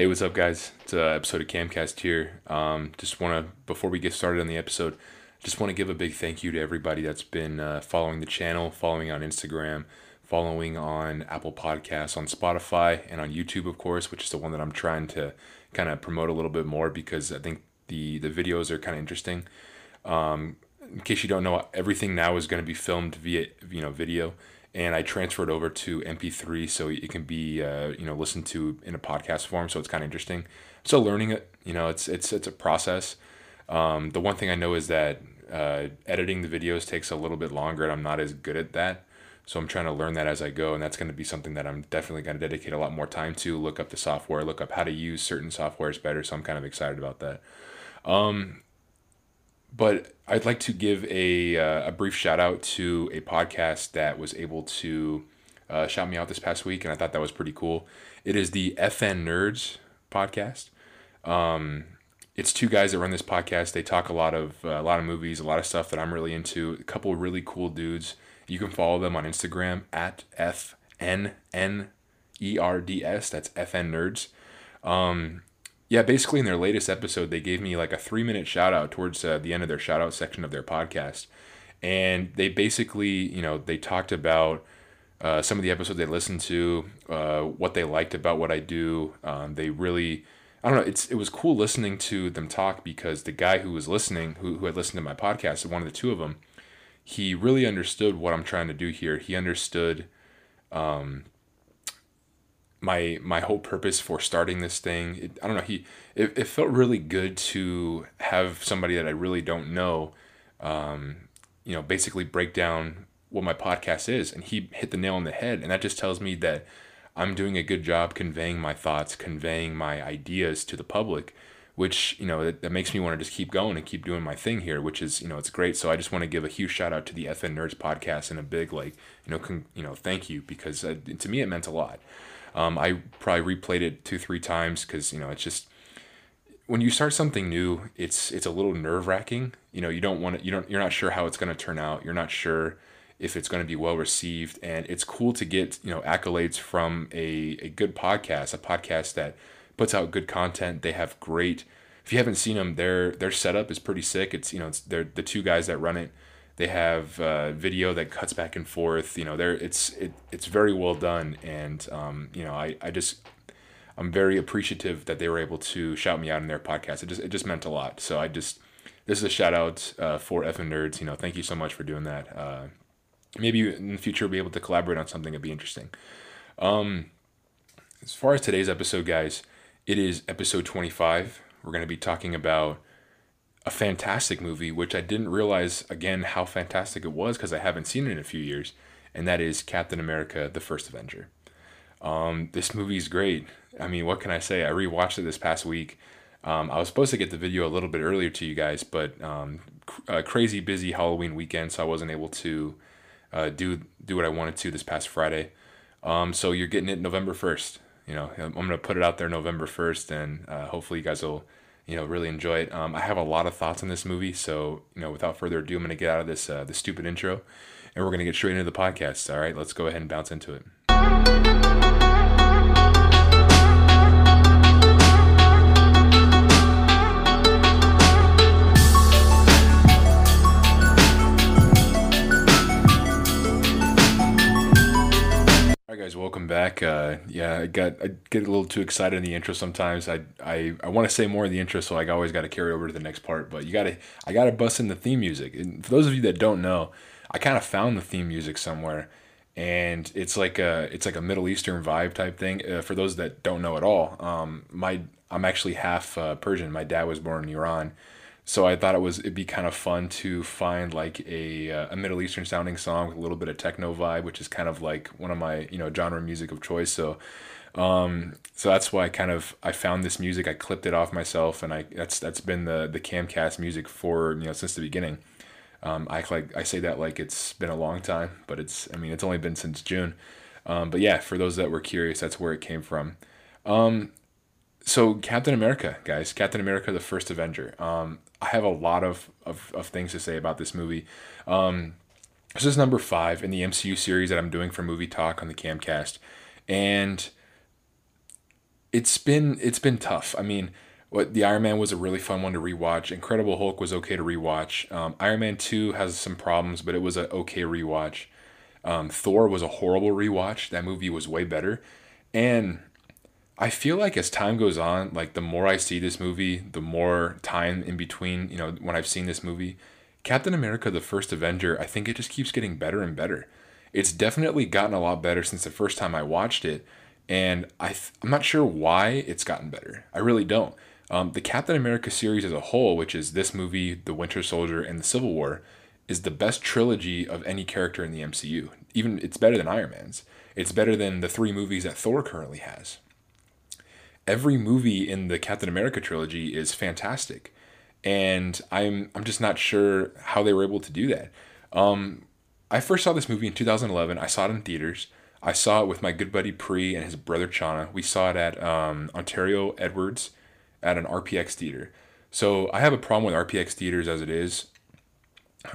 Hey, what's up, guys? It's an episode of Camcast here. Um, just want to, before we get started on the episode, just want to give a big thank you to everybody that's been uh, following the channel, following on Instagram, following on Apple Podcasts, on Spotify, and on YouTube, of course, which is the one that I'm trying to kind of promote a little bit more because I think the the videos are kind of interesting. Um, in case you don't know, everything now is going to be filmed via you know video and I transferred over to MP3 so it can be uh, you know listened to in a podcast form. So it's kind of interesting. Still learning it. You know, it's it's it's a process. Um, the one thing I know is that uh, editing the videos takes a little bit longer, and I'm not as good at that. So I'm trying to learn that as I go, and that's going to be something that I'm definitely going to dedicate a lot more time to. Look up the software, look up how to use certain softwares better. So I'm kind of excited about that. Um, but I'd like to give a, uh, a brief shout out to a podcast that was able to uh, shout me out this past week, and I thought that was pretty cool. It is the FN Nerds podcast. Um, it's two guys that run this podcast. They talk a lot of uh, a lot of movies, a lot of stuff that I'm really into. A couple really cool dudes. You can follow them on Instagram at f n n e r d s. That's FN Nerds. Um, yeah, basically in their latest episode, they gave me like a three minute shout out towards uh, the end of their shout out section of their podcast. And they basically, you know, they talked about uh, some of the episodes they listened to, uh, what they liked about what I do. Um, they really, I don't know, it's it was cool listening to them talk because the guy who was listening, who, who had listened to my podcast, one of the two of them, he really understood what I'm trying to do here. He understood um, my my whole purpose for starting this thing. It, I don't know. He it, it felt really good to have somebody that I really don't know, um, you know, basically break down what my podcast is, and he hit the nail on the head. And that just tells me that I'm doing a good job conveying my thoughts, conveying my ideas to the public, which you know that, that makes me want to just keep going and keep doing my thing here, which is you know it's great. So I just want to give a huge shout out to the FN Nerds podcast and a big like you know con- you know thank you because uh, to me it meant a lot. Um, I probably replayed it two, three times because you know it's just when you start something new, it's it's a little nerve wracking. You know, you don't want to, you don't, you're not sure how it's going to turn out. You're not sure if it's going to be well received, and it's cool to get you know accolades from a a good podcast, a podcast that puts out good content. They have great. If you haven't seen them, their their setup is pretty sick. It's you know it's they're the two guys that run it they have uh, video that cuts back and forth. You know, there it's it, it's very well done, and um, you know, I, I just I'm very appreciative that they were able to shout me out in their podcast. It just it just meant a lot. So I just this is a shout out uh, for FN Nerds. You know, thank you so much for doing that. Uh, maybe in the future we'll be able to collaborate on something that'd be interesting. Um, as far as today's episode, guys, it is episode 25. We're going to be talking about a fantastic movie, which I didn't realize again how fantastic it was because I haven't seen it in a few years, and that is Captain America: The First Avenger. Um, this movie is great. I mean, what can I say? I rewatched it this past week. Um, I was supposed to get the video a little bit earlier to you guys, but um, a crazy busy Halloween weekend, so I wasn't able to uh, do do what I wanted to this past Friday. Um, so you're getting it November first. You know, I'm gonna put it out there November first, and uh, hopefully you guys will you know, really enjoy it. Um, I have a lot of thoughts on this movie, so you know, without further ado, I'm gonna get out of this uh, the stupid intro, and we're gonna get straight into the podcast. All right, let's go ahead and bounce into it. Got I get a little too excited in the intro sometimes. I I, I want to say more in the intro, so I always got to carry over to the next part. But you gotta I gotta bust in the theme music. And for those of you that don't know, I kind of found the theme music somewhere, and it's like a it's like a Middle Eastern vibe type thing. Uh, for those that don't know at all, um, my I'm actually half uh, Persian. My dad was born in Iran so I thought it was it'd be kind of fun to find like a uh, a Middle Eastern sounding song with a little bit of techno vibe, which is kind of like one of my you know genre music of choice. So um, so that's why I kind of I found this music. I clipped it off myself, and I that's that's been the the Camcast music for you know since the beginning. Um, I like I say that like it's been a long time, but it's I mean it's only been since June. Um, but yeah, for those that were curious, that's where it came from. Um, so Captain America, guys, Captain America: The First Avenger. Um, I have a lot of, of, of things to say about this movie. Um, this is number five in the MCU series that I'm doing for Movie Talk on the Camcast. And it's been it's been tough. I mean, what the Iron Man was a really fun one to rewatch. Incredible Hulk was okay to rewatch. Um, Iron Man Two has some problems, but it was an okay rewatch. Um, Thor was a horrible rewatch. That movie was way better, and I feel like as time goes on, like the more I see this movie, the more time in between, you know, when I've seen this movie, Captain America: The First Avenger, I think it just keeps getting better and better. It's definitely gotten a lot better since the first time I watched it, and I th- I'm not sure why it's gotten better. I really don't. Um, the Captain America series as a whole, which is this movie, The Winter Soldier, and the Civil War, is the best trilogy of any character in the MCU. Even it's better than Iron Man's. It's better than the three movies that Thor currently has every movie in the Captain America trilogy is fantastic, and I'm I'm just not sure how they were able to do that. Um, I first saw this movie in 2011. I saw it in theaters. I saw it with my good buddy Pre and his brother Chana. We saw it at um, Ontario Edwards at an RPX theater. So I have a problem with RPX theaters as it is.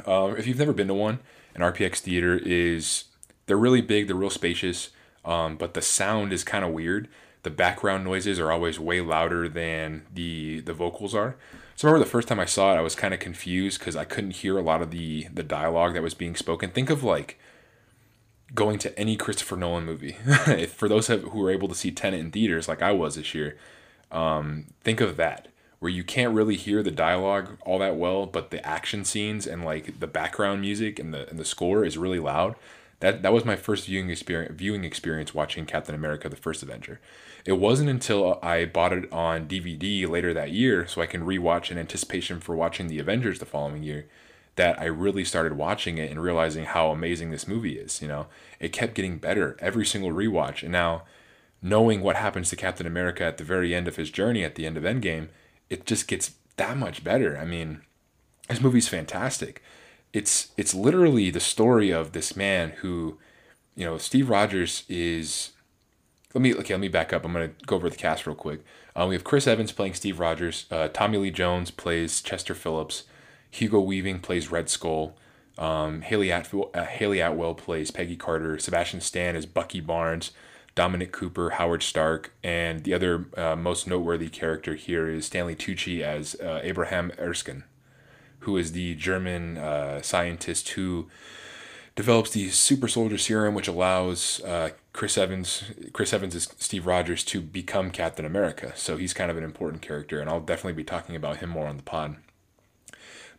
Um, if you've never been to one, an RPX theater is they're really big, they're real spacious, um, but the sound is kind of weird the background noises are always way louder than the the vocals are. So I remember the first time I saw it, I was kind of confused because I couldn't hear a lot of the the dialogue that was being spoken. Think of like going to any Christopher Nolan movie. For those who were able to see Tenet in theaters, like I was this year, um, think of that where you can't really hear the dialogue all that well, but the action scenes and like the background music and the and the score is really loud. That that was my first viewing experience viewing experience watching Captain America: The First Avenger. It wasn't until I bought it on DVD later that year, so I can rewatch in anticipation for watching the Avengers the following year, that I really started watching it and realizing how amazing this movie is. You know, it kept getting better every single rewatch, and now knowing what happens to Captain America at the very end of his journey at the end of Endgame, it just gets that much better. I mean, this movie's fantastic. It's it's literally the story of this man who, you know, Steve Rogers is let me okay. Let me back up. I'm gonna go over the cast real quick. Uh, we have Chris Evans playing Steve Rogers. Uh, Tommy Lee Jones plays Chester Phillips. Hugo Weaving plays Red Skull. Um, Hayley, Atwell, uh, Hayley Atwell plays Peggy Carter. Sebastian Stan is Bucky Barnes. Dominic Cooper, Howard Stark, and the other uh, most noteworthy character here is Stanley Tucci as uh, Abraham Erskine, who is the German uh, scientist who develops the super soldier serum, which allows uh, Chris Evans, Chris Evans is Steve Rogers to become Captain America. So he's kind of an important character, and I'll definitely be talking about him more on the pod.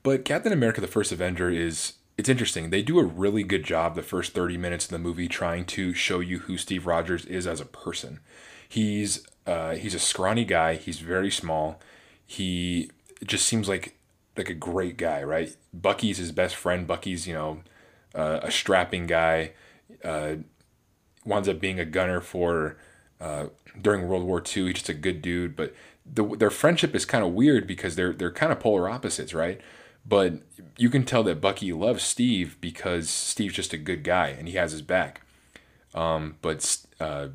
But Captain America: The First Avenger is it's interesting. They do a really good job the first 30 minutes of the movie trying to show you who Steve Rogers is as a person. He's uh, he's a scrawny guy. He's very small. He just seems like like a great guy, right? Bucky's his best friend. Bucky's you know uh, a strapping guy, uh, winds up being a gunner for uh, during World War II. He's just a good dude, but the, their friendship is kind of weird because they're they're kind of polar opposites, right? But you can tell that Bucky loves Steve because Steve's just a good guy and he has his back. Um, but uh,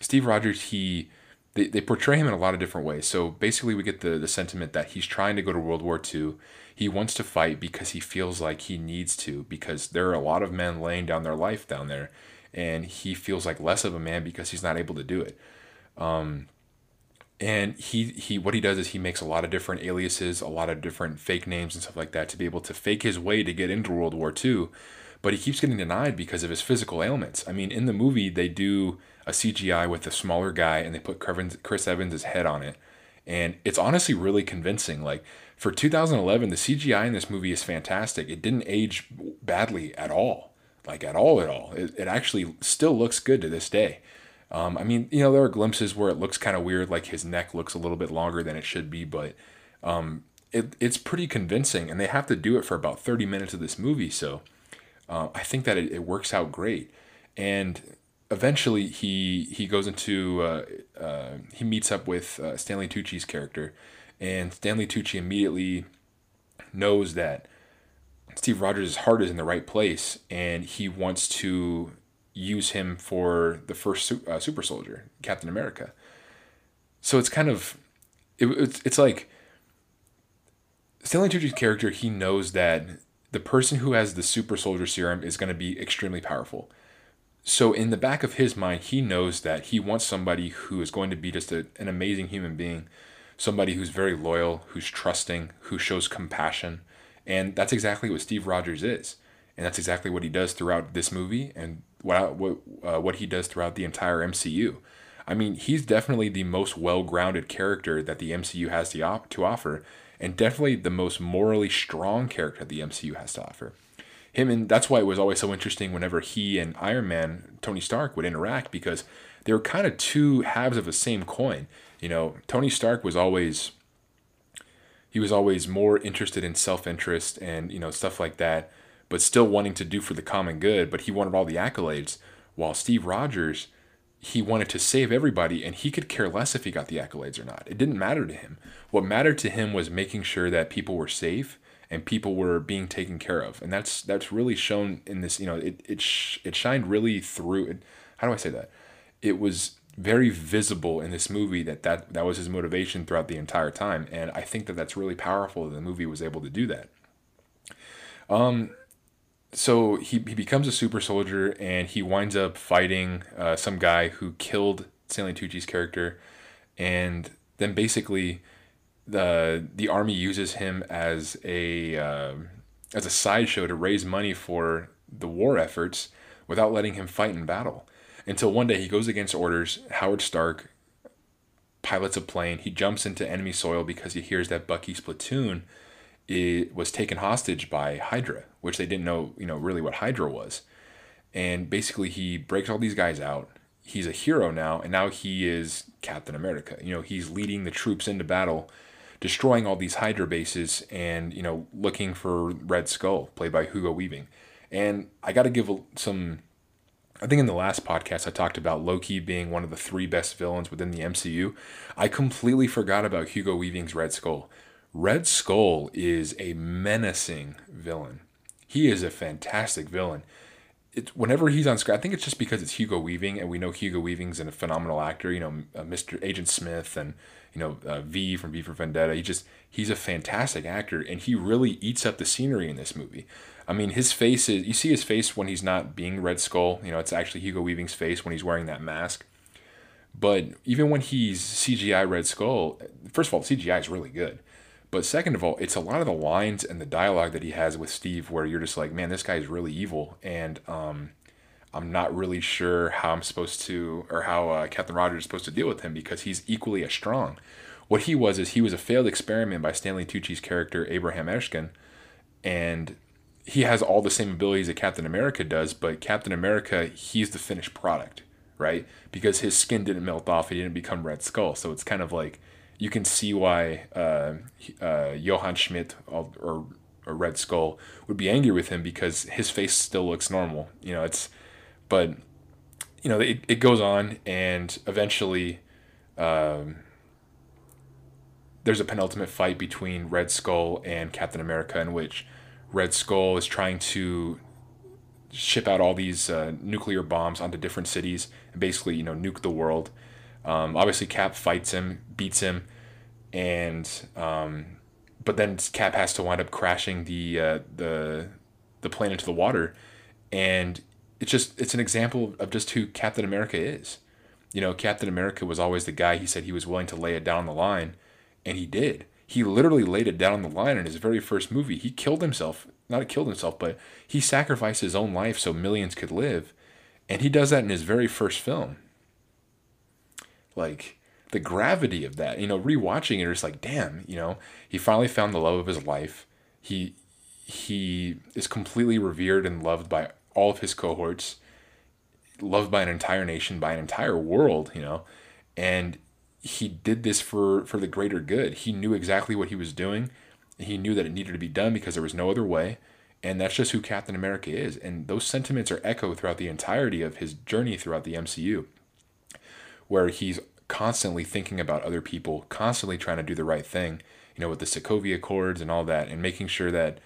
Steve Rogers, he they, they portray him in a lot of different ways. So basically, we get the the sentiment that he's trying to go to World War II he wants to fight because he feels like he needs to, because there are a lot of men laying down their life down there, and he feels like less of a man because he's not able to do it. Um, and he he what he does is he makes a lot of different aliases, a lot of different fake names and stuff like that to be able to fake his way to get into World War II. But he keeps getting denied because of his physical ailments. I mean, in the movie they do a CGI with a smaller guy and they put Chris Evans' head on it, and it's honestly really convincing. Like for 2011, the CGI in this movie is fantastic. It didn't age badly at all, like at all, at all. It, it actually still looks good to this day. Um, I mean, you know, there are glimpses where it looks kind of weird, like his neck looks a little bit longer than it should be, but um, it, it's pretty convincing, and they have to do it for about 30 minutes of this movie, so uh, I think that it, it works out great. And eventually, he he goes into uh, uh, he meets up with uh, Stanley Tucci's character, and Stanley Tucci immediately knows that Steve Rogers' heart is in the right place, and he wants to use him for the first uh, super soldier, Captain America. So it's kind of, it, it's, it's like Stanley Tucci's character, he knows that the person who has the super soldier serum is going to be extremely powerful. so in the back of his mind, he knows that he wants somebody who is going to be just a, an amazing human being, somebody who's very loyal, who's trusting, who shows compassion, and that's exactly what Steve Rogers is, and that's exactly what he does throughout this movie and what what uh, what he does throughout the entire MCU. I mean, he's definitely the most well-grounded character that the MCU has to, op- to offer, and definitely the most morally strong character the MCU has to offer. Him and that's why it was always so interesting whenever he and Iron Man, Tony Stark, would interact because they were kind of two halves of the same coin. You know, Tony Stark was always he was always more interested in self-interest and you know stuff like that, but still wanting to do for the common good. But he wanted all the accolades, while Steve Rogers he wanted to save everybody and he could care less if he got the accolades or not. It didn't matter to him. What mattered to him was making sure that people were safe and people were being taken care of. And that's that's really shown in this, you know, it it sh- it shined really through it, how do I say that? It was very visible in this movie that, that that was his motivation throughout the entire time and I think that that's really powerful that the movie was able to do that. Um so he, he becomes a super soldier and he winds up fighting uh, some guy who killed Stanley Tucci's character, and then basically the the army uses him as a uh, as a sideshow to raise money for the war efforts without letting him fight in battle. Until one day he goes against orders. Howard Stark pilots a plane. He jumps into enemy soil because he hears that Bucky's platoon it was taken hostage by Hydra, which they didn't know, you know, really what Hydra was. And basically, he breaks all these guys out. He's a hero now, and now he is Captain America. You know, he's leading the troops into battle, destroying all these Hydra bases, and you know, looking for Red Skull, played by Hugo Weaving. And I got to give some. I think in the last podcast I talked about Loki being one of the three best villains within the MCU. I completely forgot about Hugo Weaving's Red Skull. Red Skull is a menacing villain. He is a fantastic villain. It's whenever he's on screen. I think it's just because it's Hugo Weaving, and we know Hugo Weaving's a phenomenal actor. You know, uh, Mr. Agent Smith, and you know uh, V from V for Vendetta. He just he's a fantastic actor, and he really eats up the scenery in this movie. I mean, his face is you see his face when he's not being Red Skull. You know, it's actually Hugo Weaving's face when he's wearing that mask. But even when he's CGI Red Skull, first of all, CGI is really good. But second of all, it's a lot of the lines and the dialogue that he has with Steve where you're just like, man, this guy is really evil. And um, I'm not really sure how I'm supposed to, or how uh, Captain Rogers is supposed to deal with him because he's equally as strong. What he was is he was a failed experiment by Stanley Tucci's character, Abraham Erskine. And he has all the same abilities that Captain America does, but Captain America, he's the finished product, right? Because his skin didn't melt off, he didn't become Red Skull. So it's kind of like you can see why uh, uh, Johann Schmidt or, or, Red Skull would be angry with him because his face still looks normal. You know, it's, but, you know, it, it goes on and eventually um, there's a penultimate fight between Red Skull and Captain America in which Red Skull is trying to ship out all these uh, nuclear bombs onto different cities and basically, you know, nuke the world. Um, obviously, Cap fights him, beats him, and um, but then Cap has to wind up crashing the uh, the the plane into the water, and it's just it's an example of just who Captain America is. You know, Captain America was always the guy. He said he was willing to lay it down the line, and he did. He literally laid it down the line in his very first movie. He killed himself, not killed himself, but he sacrificed his own life so millions could live, and he does that in his very first film. Like the gravity of that, you know, rewatching it, it's like, damn, you know, he finally found the love of his life. He he is completely revered and loved by all of his cohorts, loved by an entire nation, by an entire world, you know, and he did this for for the greater good. He knew exactly what he was doing. He knew that it needed to be done because there was no other way. And that's just who Captain America is. And those sentiments are echoed throughout the entirety of his journey throughout the MCU where he's constantly thinking about other people, constantly trying to do the right thing, you know, with the Sokovia Accords and all that, and making sure that,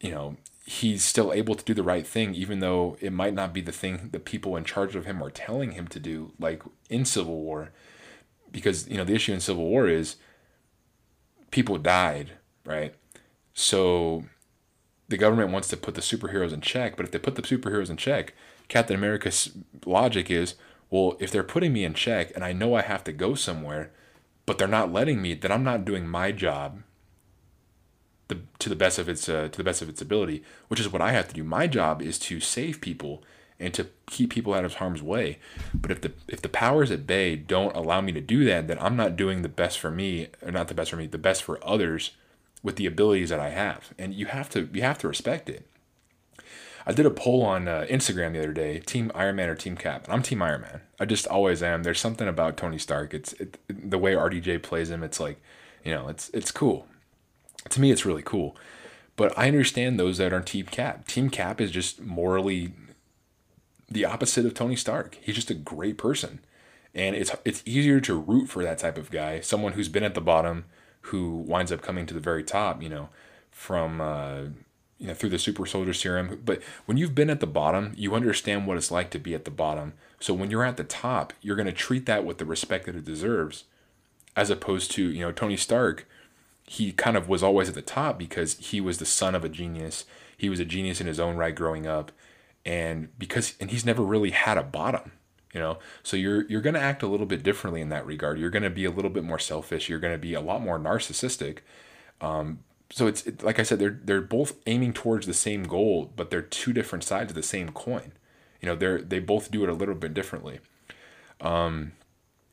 you know, he's still able to do the right thing, even though it might not be the thing the people in charge of him are telling him to do, like in Civil War. Because, you know, the issue in Civil War is people died, right? So the government wants to put the superheroes in check, but if they put the superheroes in check, Captain America's logic is, well, if they're putting me in check and I know I have to go somewhere, but they're not letting me, then I'm not doing my job the, to the best of its uh, to the best of its ability, which is what I have to do. My job is to save people and to keep people out of harm's way. But if the if the powers at bay don't allow me to do that, then I'm not doing the best for me, or not the best for me, the best for others with the abilities that I have. And you have to you have to respect it. I did a poll on uh, Instagram the other day, Team Iron Man or Team Cap, and I'm Team Iron Man. I just always am. There's something about Tony Stark. It's it, the way RDJ plays him. It's like, you know, it's it's cool. To me, it's really cool. But I understand those that are Team Cap. Team Cap is just morally the opposite of Tony Stark. He's just a great person, and it's it's easier to root for that type of guy, someone who's been at the bottom, who winds up coming to the very top. You know, from uh, you know through the super soldier serum but when you've been at the bottom you understand what it's like to be at the bottom. So when you're at the top you're going to treat that with the respect that it deserves as opposed to you know tony stark he kind of was always at the top because he was the son of a genius. He was a genius in his own right growing up and because and he's never really had a bottom you know? So you're you're going to act a little bit differently in that regard. You're going to be a little bit more selfish. You're going to be a lot more narcissistic um, so it's it, like I said, they're they're both aiming towards the same goal, but they're two different sides of the same coin. You know, they're they both do it a little bit differently. Um,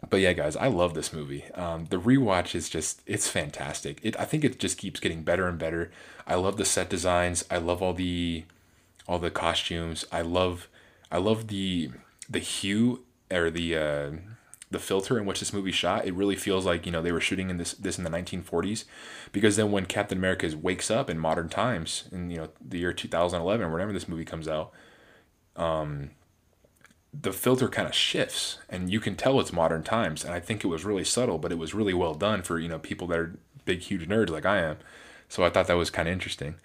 but yeah, guys, I love this movie. Um, the rewatch is just it's fantastic. It I think it just keeps getting better and better. I love the set designs. I love all the all the costumes. I love I love the the hue or the uh, the filter in which this movie shot, it really feels like you know they were shooting in this this in the 1940s, because then when Captain America wakes up in modern times in you know the year 2011 or whenever this movie comes out, um, the filter kind of shifts and you can tell it's modern times, and I think it was really subtle, but it was really well done for you know people that are big huge nerds like I am, so I thought that was kind of interesting.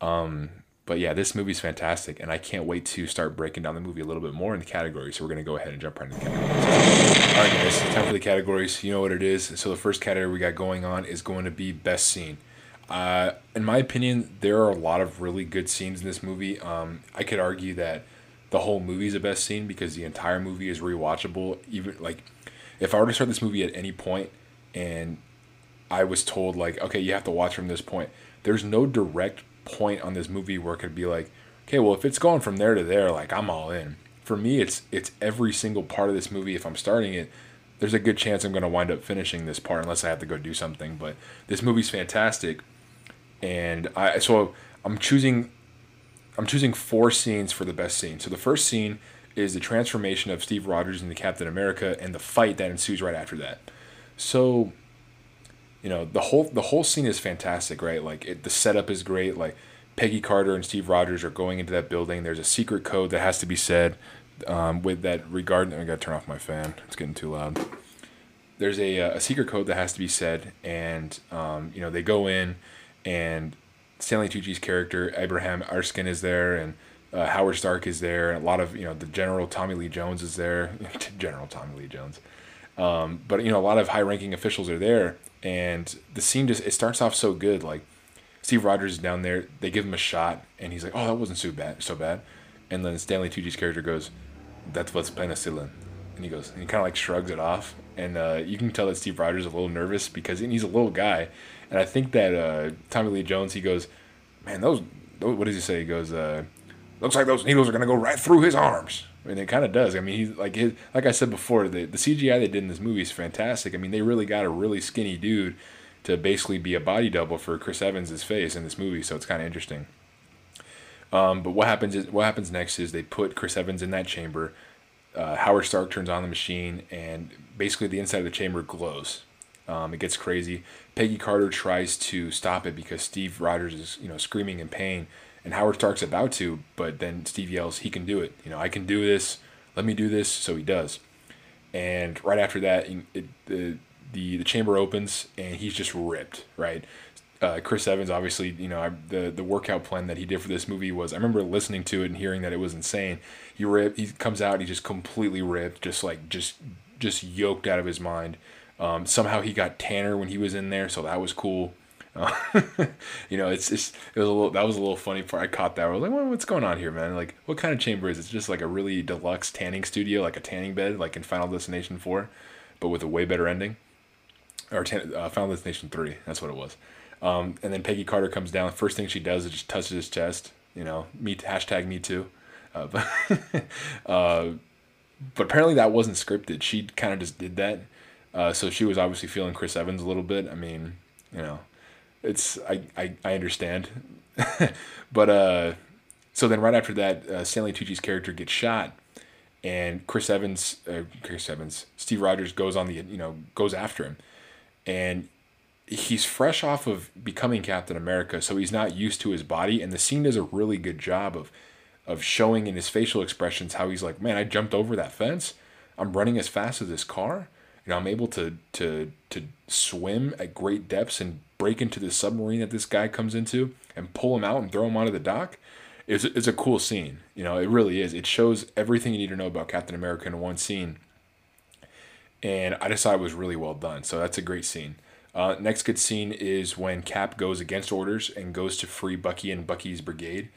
Um, but yeah, this movie's fantastic, and I can't wait to start breaking down the movie a little bit more in the categories. So we're gonna go ahead and jump right into the categories. All right, guys, time for the categories. You know what it is. So the first category we got going on is going to be best scene. Uh, in my opinion, there are a lot of really good scenes in this movie. Um, I could argue that the whole movie is the best scene because the entire movie is rewatchable. Even like, if I were to start this movie at any point and I was told like, okay, you have to watch from this point. There's no direct point on this movie where it could be like, okay, well, if it's going from there to there, like I'm all in. For me, it's it's every single part of this movie. If I'm starting it, there's a good chance I'm going to wind up finishing this part unless I have to go do something. But this movie's fantastic, and I so I'm choosing I'm choosing four scenes for the best scene. So the first scene is the transformation of Steve Rogers into Captain America and the fight that ensues right after that. So you know the whole the whole scene is fantastic right? Like it, the setup is great. Like peggy carter and steve rogers are going into that building. There's a secret code that has to be said um, with that regard. I gotta turn off my fan. It's getting too loud. There's a, uh, a secret code that has to be said and um, you know they go in and stanley tucci's character abraham erskine is there and uh, howard stark is there and a lot of you know the general tommy lee jones is there. General tommy lee jones. Um, but you know a lot of high ranking officials are there and the scene just it starts off so good. Like Steve Rogers is down there, they give him a shot, and he's like, "Oh, that wasn't so bad, so bad." And then Stanley Tucci's character goes, "That's what's penicillin," and he goes, and he kind of like shrugs it off, and uh, you can tell that Steve Rogers is a little nervous because he's a little guy, and I think that uh, Tommy Lee Jones he goes, "Man, those, those what does he say?" He goes, uh, "Looks like those needles are gonna go right through his arms." I mean, it kind of does. I mean, he's like his, like I said before, the the CGI they did in this movie is fantastic. I mean, they really got a really skinny dude to basically be a body double for Chris Evans' face in this movie, so it's kind of interesting. Um, but what happens is what happens next is they put Chris Evans in that chamber. Uh, Howard Stark turns on the machine, and basically the inside of the chamber glows. Um, it gets crazy. Peggy Carter tries to stop it because Steve Rogers is you know screaming in pain and Howard Stark's about to, but then Steve yells, "He can do it! You know, I can do this. Let me do this." So he does, and right after that, it, the the the chamber opens and he's just ripped. Right, uh, Chris Evans, obviously, you know, I, the the workout plan that he did for this movie was. I remember listening to it and hearing that it was insane. He rip, he comes out, he just completely ripped, just like just just yoked out of his mind. Um, somehow he got tanner when he was in there, so that was cool. You know, it's just it was a little that was a little funny part. I caught that. I was like, well, what's going on here, man? Like, what kind of chamber is it? It's just like a really deluxe tanning studio, like a tanning bed, like in Final Destination Four, but with a way better ending. Or tan- uh, Final Destination Three, that's what it was. Um, and then Peggy Carter comes down. First thing she does is just touches his chest. You know, me hashtag me too. Uh, but, uh, but apparently that wasn't scripted. She kind of just did that. Uh, so she was obviously feeling Chris Evans a little bit. I mean, you know, it's I I, I understand, but uh, so then right after that, uh, Stanley Tucci's character gets shot, and Chris Evans, uh, Chris Evans, Steve Rogers goes on the you know goes after him, and he's fresh off of becoming Captain America, so he's not used to his body, and the scene does a really good job of of showing in his facial expressions how he's like, man, I jumped over that fence. I'm running as fast as this car. You know, I'm able to to to swim at great depths and break into the submarine that this guy comes into and pull him out and throw him onto the dock. It's, it's a cool scene. You know, it really is. It shows everything you need to know about Captain America in one scene. And I just thought it was really well done. So that's a great scene. Uh, next good scene is when Cap goes against orders and goes to free Bucky and Bucky's brigade.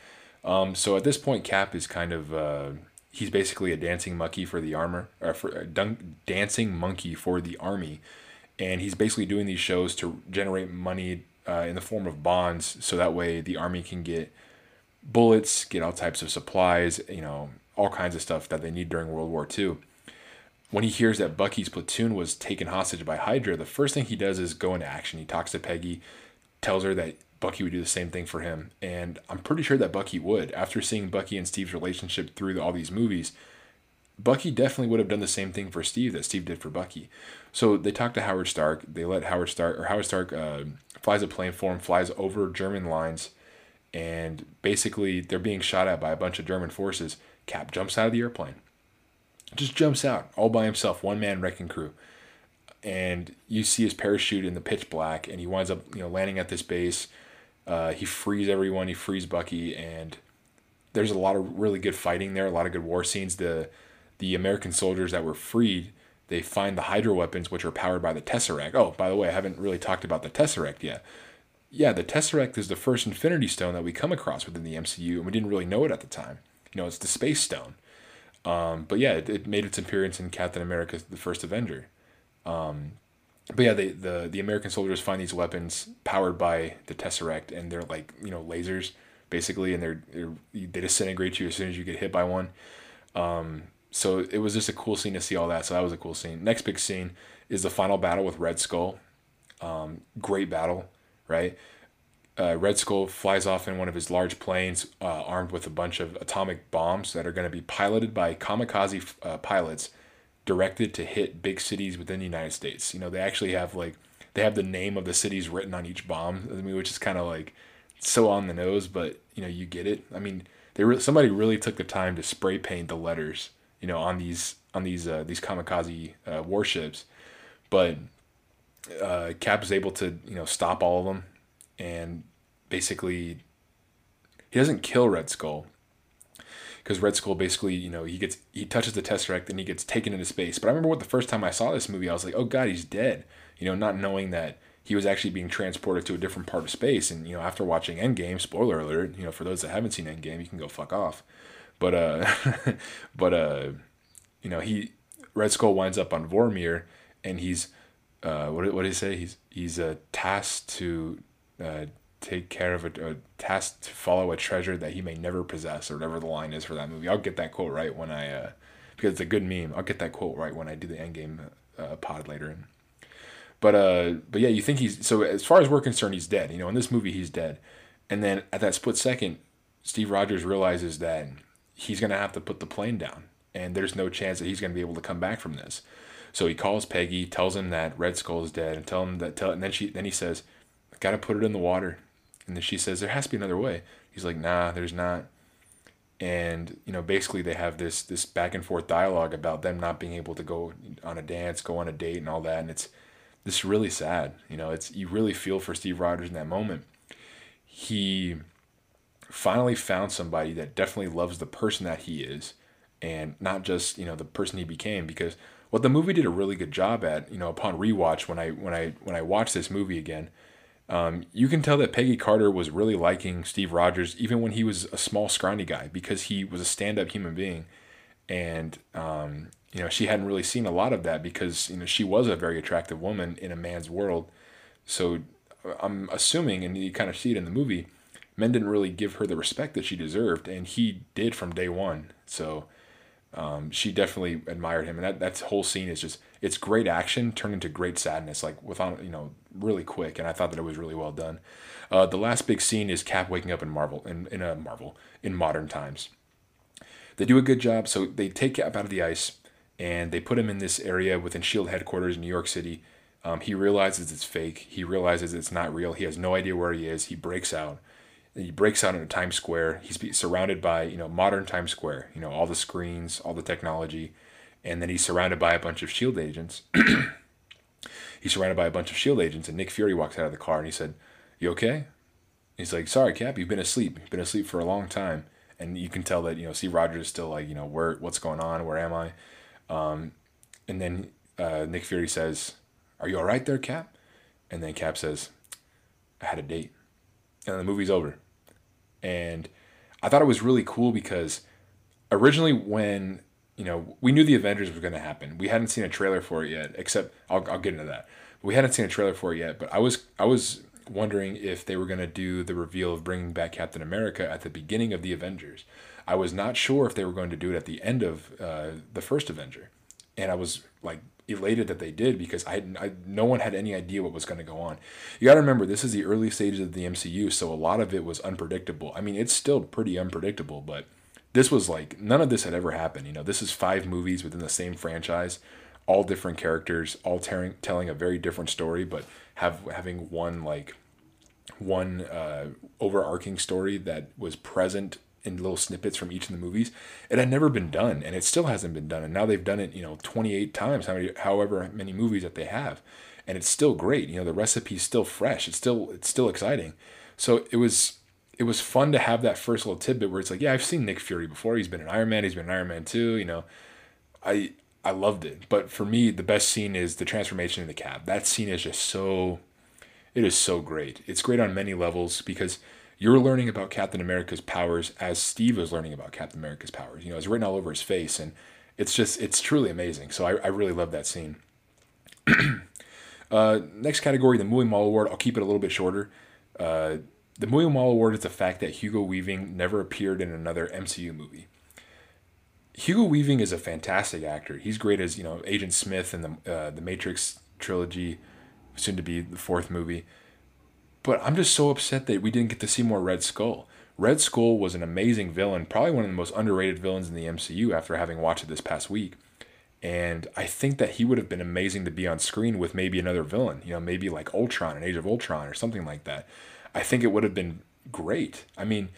Um, so at this point, Cap is kind of uh, he's basically a dancing monkey for the armor, or for a dun- dancing monkey for the army, and he's basically doing these shows to generate money uh, in the form of bonds, so that way the army can get bullets, get all types of supplies, you know, all kinds of stuff that they need during World War II. When he hears that Bucky's platoon was taken hostage by Hydra, the first thing he does is go into action. He talks to Peggy, tells her that Bucky would do the same thing for him. And I'm pretty sure that Bucky would. After seeing Bucky and Steve's relationship through all these movies, Bucky definitely would have done the same thing for Steve that Steve did for Bucky. So they talk to Howard Stark. They let Howard Stark, or Howard Stark uh, flies a plane for him, flies over German lines, and basically they're being shot at by a bunch of German forces. Cap jumps out of the airplane. Just jumps out all by himself, one man wrecking crew and you see his parachute in the pitch black, and he winds up you know landing at this base. Uh, he frees everyone. He frees Bucky, and there's a lot of really good fighting there. A lot of good war scenes. The the American soldiers that were freed, they find the Hydra weapons, which are powered by the Tesseract. Oh, by the way, I haven't really talked about the Tesseract yet. Yeah, the Tesseract is the first Infinity Stone that we come across within the MCU, and we didn't really know it at the time. You know, it's the Space Stone. Um, but yeah, it, it, made its appearance in Captain America: The First Avenger. Um, but yeah, the the American soldiers find these weapons powered by the Tesseract, and they're like you know lasers basically, and they're, they're they disintegrate you as soon as you get hit by one. Um, so it was just a cool scene to see all that. So that was a cool scene. Next big scene is the final battle with Red Skull. Um, great battle, right? Uh, Red Skull flies off in one of his large planes, uh, armed with a bunch of atomic bombs that are going to be piloted by kamikaze uh, pilots directed to hit big cities within the United States. You know, they actually have like they have the name of the cities written on each bomb. I mean, which is kind of like so on the nose, but you know, you get it. I mean, they re- somebody really took the time to spray paint the letters, you know, on these on these uh, these kamikaze uh, warships. But uh, Cap is able to you know stop all of them, and basically he doesn't kill Red Skull, because Red Skull basically, you know, he gets he touches the Tesseract and he gets taken into space. But I remember what the first time I saw this movie, I was like, oh god, he's dead. You know, not knowing that he was actually being transported to a different part of space. And you know, after watching Endgame, spoiler alert, you know, for those that haven't seen Endgame, you can go fuck off. But uh, but uh, you know, he Red Skull winds up on Vormir, and he's uh, what what did he say? He's he's uh, tasked to uh, take care of a, a task to follow a treasure that he may never possess, or whatever the line is for that movie. I'll get that quote right when I, uh, because it's a good meme. I'll get that quote right when I do the Endgame uh, pod later. But uh, but yeah, you think he's so as far as we're concerned, he's dead. You know, in this movie, he's dead. And then at that split second, Steve Rogers realizes that he's gonna have to put the plane down, and there's no chance that he's gonna be able to come back from this. So he calls Peggy, tells him that Red Skull is dead, and tell him that tell, and then she then he says, "Got to put it in the water. And then she says, There has to be another way. He's like, Nah, there's not. And, you know, basically they have this this back and forth dialogue about them not being able to go on a dance, go on a date and all that. And it's this really sad. You know, it's you really feel for Steve Rogers in that moment. He finally found somebody that definitely loves the person that he is and not just, you know, the person he became because what the movie did a really good job at, you know, upon rewatch when I when I when I watched this movie again, Um, you can tell that Peggy Carter was really liking Steve Rogers even when he was a small, scrawny guy because he was a stand-up human being, and um, you know she hadn't really seen a lot of that because you know she was a very attractive woman in a man's world. So uh, I'm assuming, and you kind of see it in the movie, men didn't really give her the respect that she deserved, and he did from day one. So um, she definitely admired him, and that that whole scene is just it's great action turned into great sadness, like without you know really quick, and I thought that it was really well done. Uh, the last big scene is Cap waking up in Marvel in in a Marvel in modern times. They do a good job, so they take Cap out of the ice and they put him in this area within Shield headquarters in New York City. Um, he realizes it's fake. He realizes it's not real. He has no idea where he is. He breaks out he breaks out into Times Square. He's surrounded by you know modern Times Square, you know all the screens, all the technology, and then he's surrounded by a bunch of Shield agents. he's surrounded by a bunch of Shield agents, and Nick Fury walks out of the car and he said, "You okay?" He's like, "Sorry, Cap, you've been asleep. You've been asleep for a long time." And you can tell that you know Steve Rogers is still like you know where what's going on, where am I? Um, and then uh, Nick Fury says, "Are you all right there, Cap?" And then Cap says, "I had a date," and the movie's over and I thought it was really cool because originally when you know we knew the Avengers was going to happen, we hadn't seen a trailer for it yet. Except I'll I'll get into that. We hadn't seen a trailer for it yet, but I was I was wondering if they were going to do the reveal of bringing back Captain America at the beginning of the Avengers. I was not sure if they were going to do it at the end of uh, the first Avenger, and I was like elated that they did because I, I no one had any idea what was going to go on. You got to remember this is the early stages of the MCU, so a lot of it was unpredictable. I mean, it's still pretty unpredictable, but this was like none of this had ever happened. You know, this is five movies within the same franchise, all different characters, all telling telling a very different story, but have having one like one uh, overarching story that was present in little snippets from each of the movies. It had never been done, and it still hasn't been done. And now they've done it, you know, 28 times, how many, however many movies that they have, and it's still great. You know, the recipe's still fresh. It's still it's still exciting. So it was it was fun to have that first little tidbit where it's like, yeah, I've seen Nick Fury before. He's been in Iron Man. He's been in Iron Man Two. You know, I I loved it. But for me, the best scene is the transformation in the cab. That scene is just so, it is so great. It's great on many levels because you're learning about Captain America's powers as Steve is learning about Captain America's powers. You know, it's written all over his face, and it's just it's truly amazing. So I, I really love that scene. uh, next category, the Mooie Mall Award. I'll keep it a little bit shorter. Uh, the Mall Award is the fact that Hugo Weaving never appeared in another MCU movie. Hugo Weaving is a fantastic actor. He's great as you know Agent Smith in the uh, the Matrix trilogy, soon to be the fourth movie. But I'm just so upset that we didn't get to see more Red Skull. Red Skull was an amazing villain, probably one of the most underrated villains in the MCU after having watched it this past week. And I think that he would have been amazing to be on screen with maybe another villain, you know, maybe like Ultron in Age of Ultron or something like that. I think it would have been great. I mean,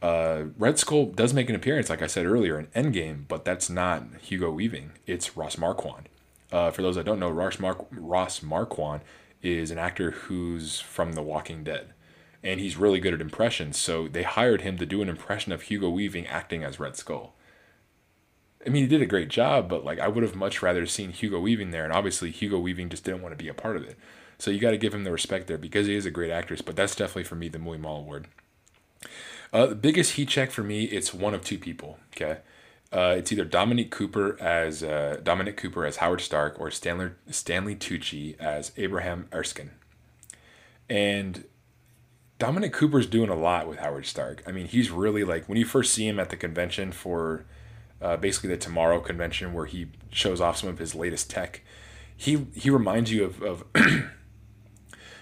uh, Red Skull does make an appearance, like I said earlier, in Endgame, but that's not Hugo Weaving. It's Ross Marquand. Uh, for those that don't know, Ross, Mar- Ross Marquand is an actor who's from The Walking Dead. And he's really good at impressions, so they hired him to do an impression of Hugo Weaving acting as Red Skull. I mean, he did a great job, but like I would have much rather seen Hugo Weaving there, and obviously Hugo Weaving just didn't want to be a part of it. So you got to give him the respect there because he is a great actress. But that's definitely for me the Mooie Mall Award. Uh, the biggest heat check for me, it's one of two people. Okay, uh, it's either Dominic Cooper as uh, Dominic Cooper as Howard Stark or Stanley Stanley Tucci as Abraham Erskine. And Dominic Cooper's doing a lot with Howard Stark. I mean, he's really like when you first see him at the convention for uh, basically the Tomorrow convention where he shows off some of his latest tech. He he reminds you of, of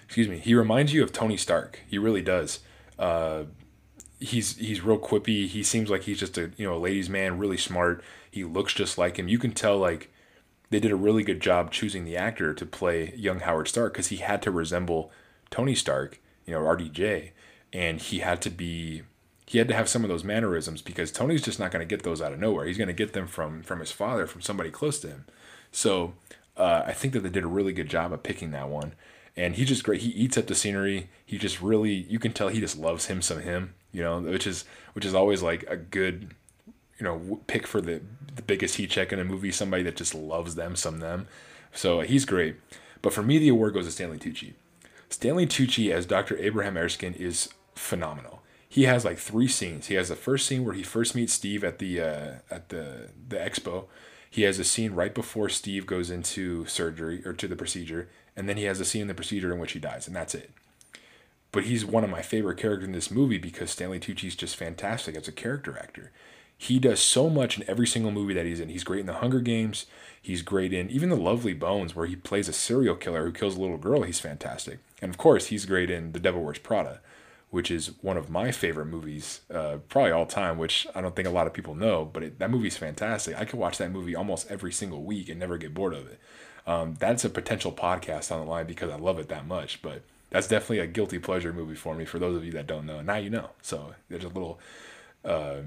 excuse me. He reminds you of Tony Stark. He really does. Uh, he's he's real quippy. He seems like he's just a you know a ladies' man, really smart. He looks just like him. You can tell like they did a really good job choosing the actor to play young Howard Stark because he had to resemble Tony Stark, you know RDJ, and he had to be he had to have some of those mannerisms because Tony's just not going to get those out of nowhere. He's going to get them from from his father, from somebody close to him. So uh, I think that they did a really good job of picking that one. And he's just great. He eats up the scenery. He just really, you can tell he just loves him some him you know, which is which is always like a good, you know, pick for the the biggest heat check in a movie. Somebody that just loves them, some them. So he's great. But for me, the award goes to Stanley Tucci. Stanley Tucci as Dr. Abraham Erskine is phenomenal. He has like three scenes. He has the first scene where he first meets Steve at the uh, at the the expo. He has a scene right before Steve goes into surgery or to the procedure, and then he has a scene in the procedure in which he dies, and that's it. But he's one of my favorite characters in this movie because Stanley Tucci is just fantastic as a character actor. He does so much in every single movie that he's in. He's great in The Hunger Games. He's great in even The Lovely Bones, where he plays a serial killer who kills a little girl. He's fantastic. And of course, he's great in The Devil Wears Prada, which is one of my favorite movies, uh, probably all time, which I don't think a lot of people know, but it, that movie's fantastic. I could watch that movie almost every single week and never get bored of it. Um, that's a potential podcast on the line because I love it that much, but that's definitely a guilty pleasure movie for me. For those of you that don't know, now you know. So there's a little, uh,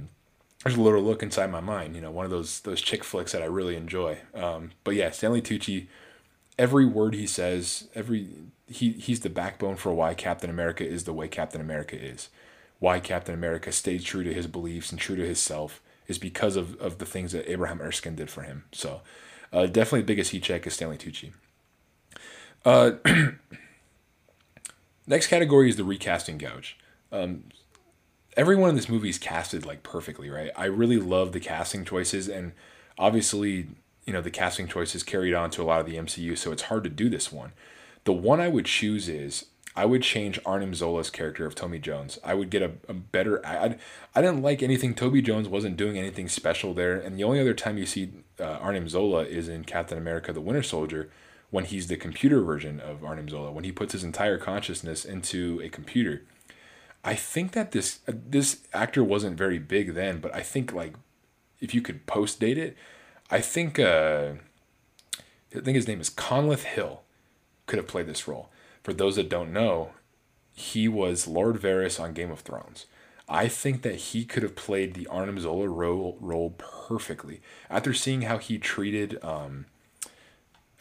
there's a little look inside my mind. You know, one of those those chick flicks that I really enjoy. Um, but yeah, Stanley Tucci, every word he says, every he he's the backbone for why Captain America is the way Captain America is. Why Captain America stayed true to his beliefs and true to himself is because of, of the things that Abraham Erskine did for him. So, uh, definitely the biggest heat check is Stanley Tucci. Uh, next category is the recasting gouge. Um, everyone in this movie is casted like perfectly, right? I really love the casting choices, and obviously, you know, the casting choices carried on to a lot of the MCU, so it's hard to do this one. The one I would choose is I would change Arnim Zola's character of Toby Jones. I would get a, a better. I, I, I didn't like anything. Toby Jones wasn't doing anything special there. And the only other time you see uh, Arnim Zola is in Captain America the Winter Soldier when he's the computer version of Arnim Zola, when he puts his entire consciousness into a computer. I think that this uh, this actor wasn't very big then, but I think like if you could post date it, I think uh, I think his name is Conleth Hill could have played this role. For those that don't know, he was Lord Varys on Game of Thrones. I think that he could have played the Arnim Zola role, role perfectly. After seeing how he treated, um,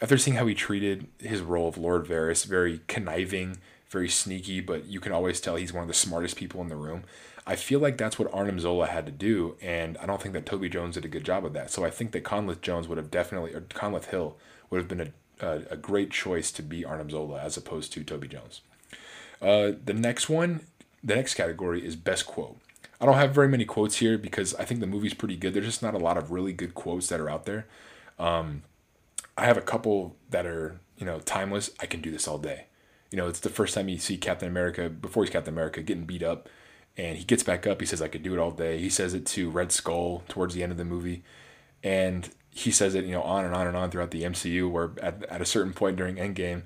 after seeing how he treated his role of Lord Varys, very conniving, very sneaky, but you can always tell he's one of the smartest people in the room. I feel like that's what Arnim Zola had to do, and I don't think that Toby Jones did a good job of that. So I think that Conleth Jones would have definitely, or Conleth Hill would have been a a, a great choice to be Arnim Zola as opposed to Toby Jones. Uh, the next one, the next category is best quote. I don't have very many quotes here because I think the movie's pretty good. There's just not a lot of really good quotes that are out there. Um, I have a couple that are you know timeless. I can do this all day. You know, it's the first time you see Captain America before he's Captain America getting beat up, and he gets back up. He says, "I could do it all day." He says it to Red Skull towards the end of the movie, and he says it, you know, on and on and on throughout the MCU, where at, at a certain point during Endgame,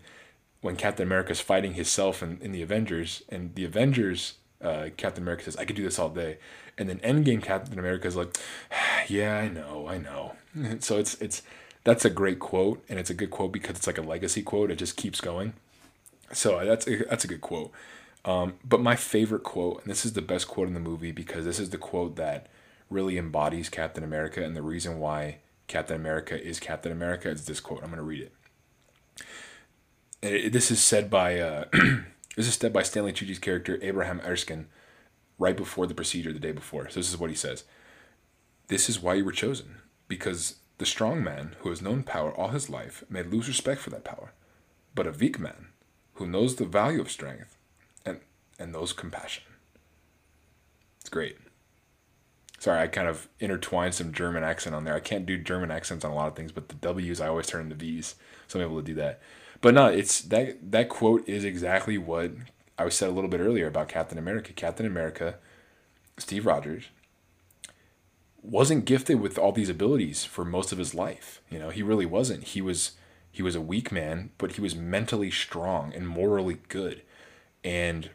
when Captain America's fighting himself in, in the Avengers, and the Avengers, uh, Captain America says, I could do this all day. And then Endgame Captain America is like, Yeah, I know, I know. so it's it's that's a great quote, and it's a good quote because it's like a legacy quote. It just keeps going. So that's a, that's a good quote. Um, but my favorite quote, and this is the best quote in the movie because this is the quote that really embodies Captain America and the reason why Captain America is Captain America. is this quote. I'm going to read it. This is said by uh, this is said by Stanley Tucci's character Abraham Erskine right before the procedure the day before. So this is what he says. This is why you were chosen, because the strong man who has known power all his life may lose respect for that power, but a weak man who knows the value of strength and and knows compassion. It's great. Sorry, I kind of intertwined some German accent on there. I can't do German accents on a lot of things, but the W's I always turn into V's, so I'm able to do that. But no, it's that that quote is exactly what I was said a little bit earlier about Captain America. Captain America, Steve Rogers, wasn't gifted with all these abilities for most of his life. You know, he really wasn't. He was he was a weak man, but he was mentally strong and morally good. And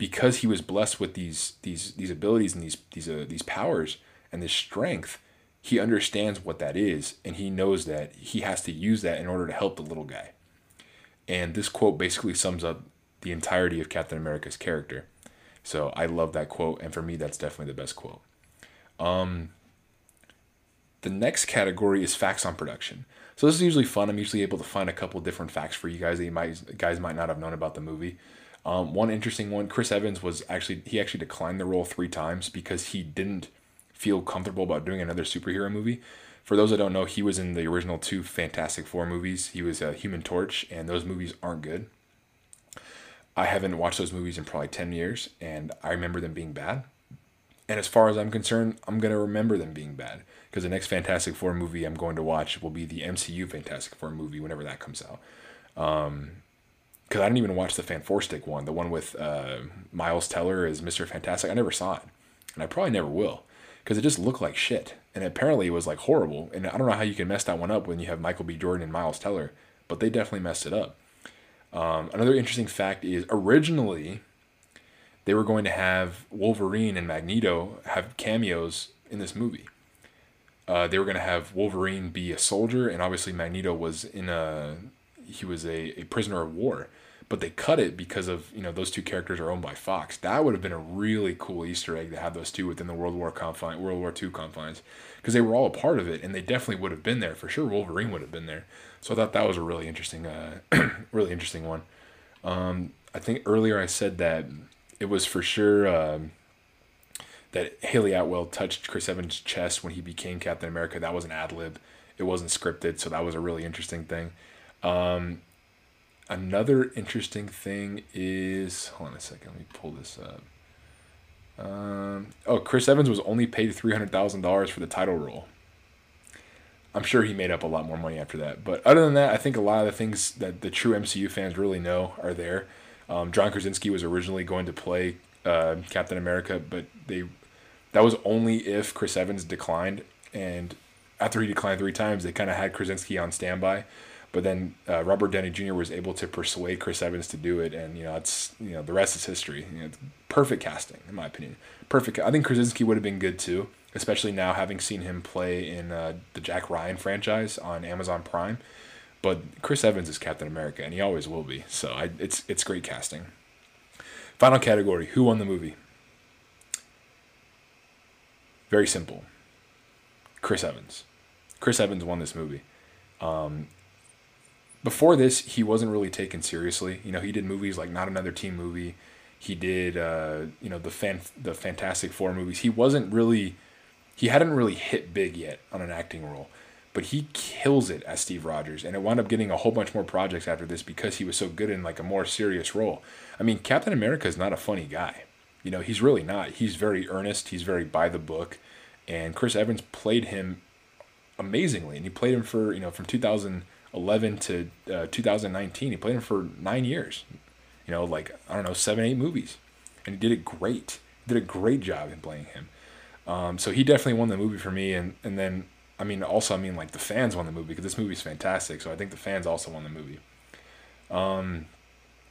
because he was blessed with these these these abilities and these these uh, these powers and this strength, he understands what that is and he knows that he has to use that in order to help the little guy. And this quote basically sums up the entirety of Captain America's character. So I love that quote, and for me, that's definitely the best quote. Um, the next category is facts on production. So this is usually fun. I'm usually able to find a couple different facts for you guys that you might guys might not have known about the movie. Um, one interesting one, Chris Evans was actually he actually declined the role three times because he didn't feel comfortable about doing another superhero movie. For those that don't know, he was in the original two Fantastic Four movies. He was a Human Torch, and those movies aren't good. I haven't watched those movies in probably 10 years, and I remember them being bad. And as far as I'm concerned, I'm going to remember them being bad because the next Fantastic Four movie I'm going to watch will be the MCU Fantastic Four movie whenever that comes out. Um, because I didn't even watch the Fan Four Stick one, the one with uh, Miles Teller as Mister Fantastic. I never saw it, and I probably never will, because it just looked like shit, and apparently it was like horrible. And I don't know how you can mess that one up when you have Michael B. Jordan and Miles Teller, but they definitely messed it up. Um, another interesting fact is originally they were going to have Wolverine and Magneto have cameos in this movie. Uh, they were going to have Wolverine be a soldier, and obviously Magneto was in a he was a, a prisoner of war but they cut it because of you know those two characters are owned by Fox. That would have been a really cool Easter egg to have those two within the World War confine, World War II confines, because they were all a part of it, and they definitely would have been there for sure. Wolverine would have been there, so I thought that was a really interesting, uh, really interesting one. Um, I think earlier I said that it was for sure um, that Hayley Atwell touched Chris Evans' chest when he became Captain America. That was an ad lib. It wasn't scripted, so that was a really interesting thing. Um, another interesting thing is hold on a second. Let me pull this up. Um, oh, Chris Evans was only paid three hundred thousand dollars for the title role. I'm sure he made up a lot more money after that. But other than that, I think a lot of the things that the true MCU fans really know are there. Um, John Krasinski was originally going to play uh, Captain America, but they that was only if Chris Evans declined. And after he declined three times, they kind of had Krasinski on standby. But then uh, Robert Downey Jr. was able to persuade Chris Evans to do it, and you know it's you know the rest is history. You know, perfect casting, in my opinion. Perfect. I think Krasinski would have been good too, especially now having seen him play in uh, the Jack Ryan franchise on Amazon Prime. But Chris Evans is Captain America, and he always will be. So I, it's it's great casting. Final category: Who won the movie? Very simple. Chris Evans. Chris Evans won this movie. Um, before this, he wasn't really taken seriously. You know, he did movies like Not Another Teen Movie. He did, uh, you know, the fan the Fantastic Four movies. He wasn't really, he hadn't really hit big yet on an acting role, but he kills it as Steve Rogers, and it wound up getting a whole bunch more projects after this because he was so good in like a more serious role. I mean, Captain America is not a funny guy. You know, he's really not. He's very earnest. He's very by the book, and Chris Evans played him amazingly, and he played him for you know from 2000 11 to uh, 2019. He played him for nine years. You know, like I don't know, seven, eight movies, and he did it great. He did a great job in playing him. Um, so he definitely won the movie for me, and and then I mean also I mean like the fans won the movie because this movie's fantastic. So I think the fans also won the movie. Um,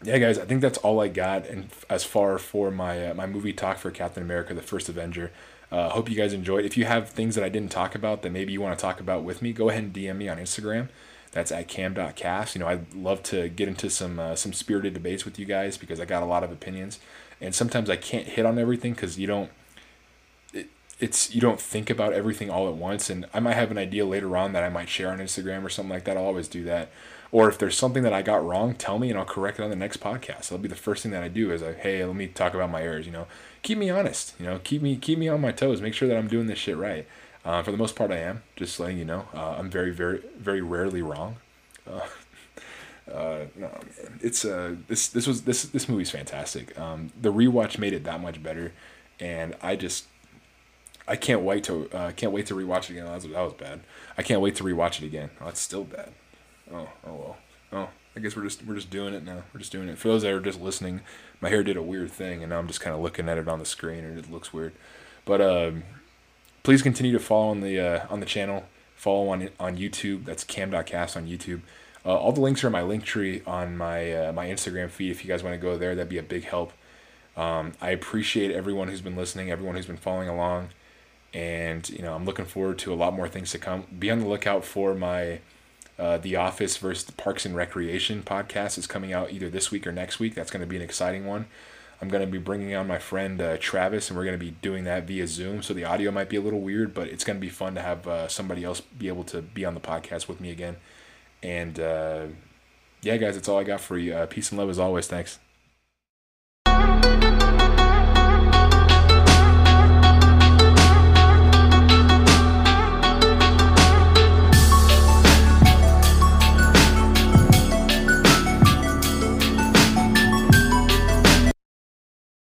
yeah, guys, I think that's all I got. And as far for my uh, my movie talk for Captain America: The First Avenger, uh, hope you guys enjoyed. If you have things that I didn't talk about that maybe you want to talk about with me, go ahead and DM me on Instagram. That's at cam.cast. You know, I'd love to get into some uh, some spirited debates with you guys because I got a lot of opinions, and sometimes I can't hit on everything because you don't. It, it's you don't think about everything all at once, and I might have an idea later on that I might share on Instagram or something like that. I'll always do that. Or if there's something that I got wrong, tell me and I'll correct it on the next podcast. That'll be the first thing that I do is like, hey, let me talk about my errors. You know, keep me honest. You know, keep me keep me on my toes. Make sure that I'm doing this shit right. Uh, for the most part, I am. Just letting you know, uh, I'm very, very, very rarely wrong. Uh, uh, no, it's uh, this this was this this movie's fantastic. Um, the rewatch made it that much better, and I just I can't wait to uh, can't wait to rewatch it again. That was, that was bad. I can't wait to rewatch it again. Oh, it's still bad. Oh, oh well. Oh, I guess we're just we're just doing it now. We're just doing it. For those that are just listening, my hair did a weird thing, and now I'm just kind of looking at it on the screen, and it looks weird. But um, please continue to follow on the uh, on the channel. Follow on on YouTube. That's cam.cast on YouTube. Uh, all the links are in my Linktree on my uh, my Instagram feed. If you guys want to go there, that'd be a big help. Um, I appreciate everyone who's been listening, everyone who's been following along, and you know I'm looking forward to a lot more things to come. Be on the lookout for my uh, The Office versus Parks and Recreation podcast is coming out either this week or next week. That's going to be an exciting one. I'm going to be bringing on my friend uh, Travis, and we're going to be doing that via Zoom. So the audio might be a little weird, but it's going to be fun to have uh, somebody else be able to be on the podcast with me again. And uh, yeah, guys, that's all I got for you. Uh, peace and love as always. Thanks.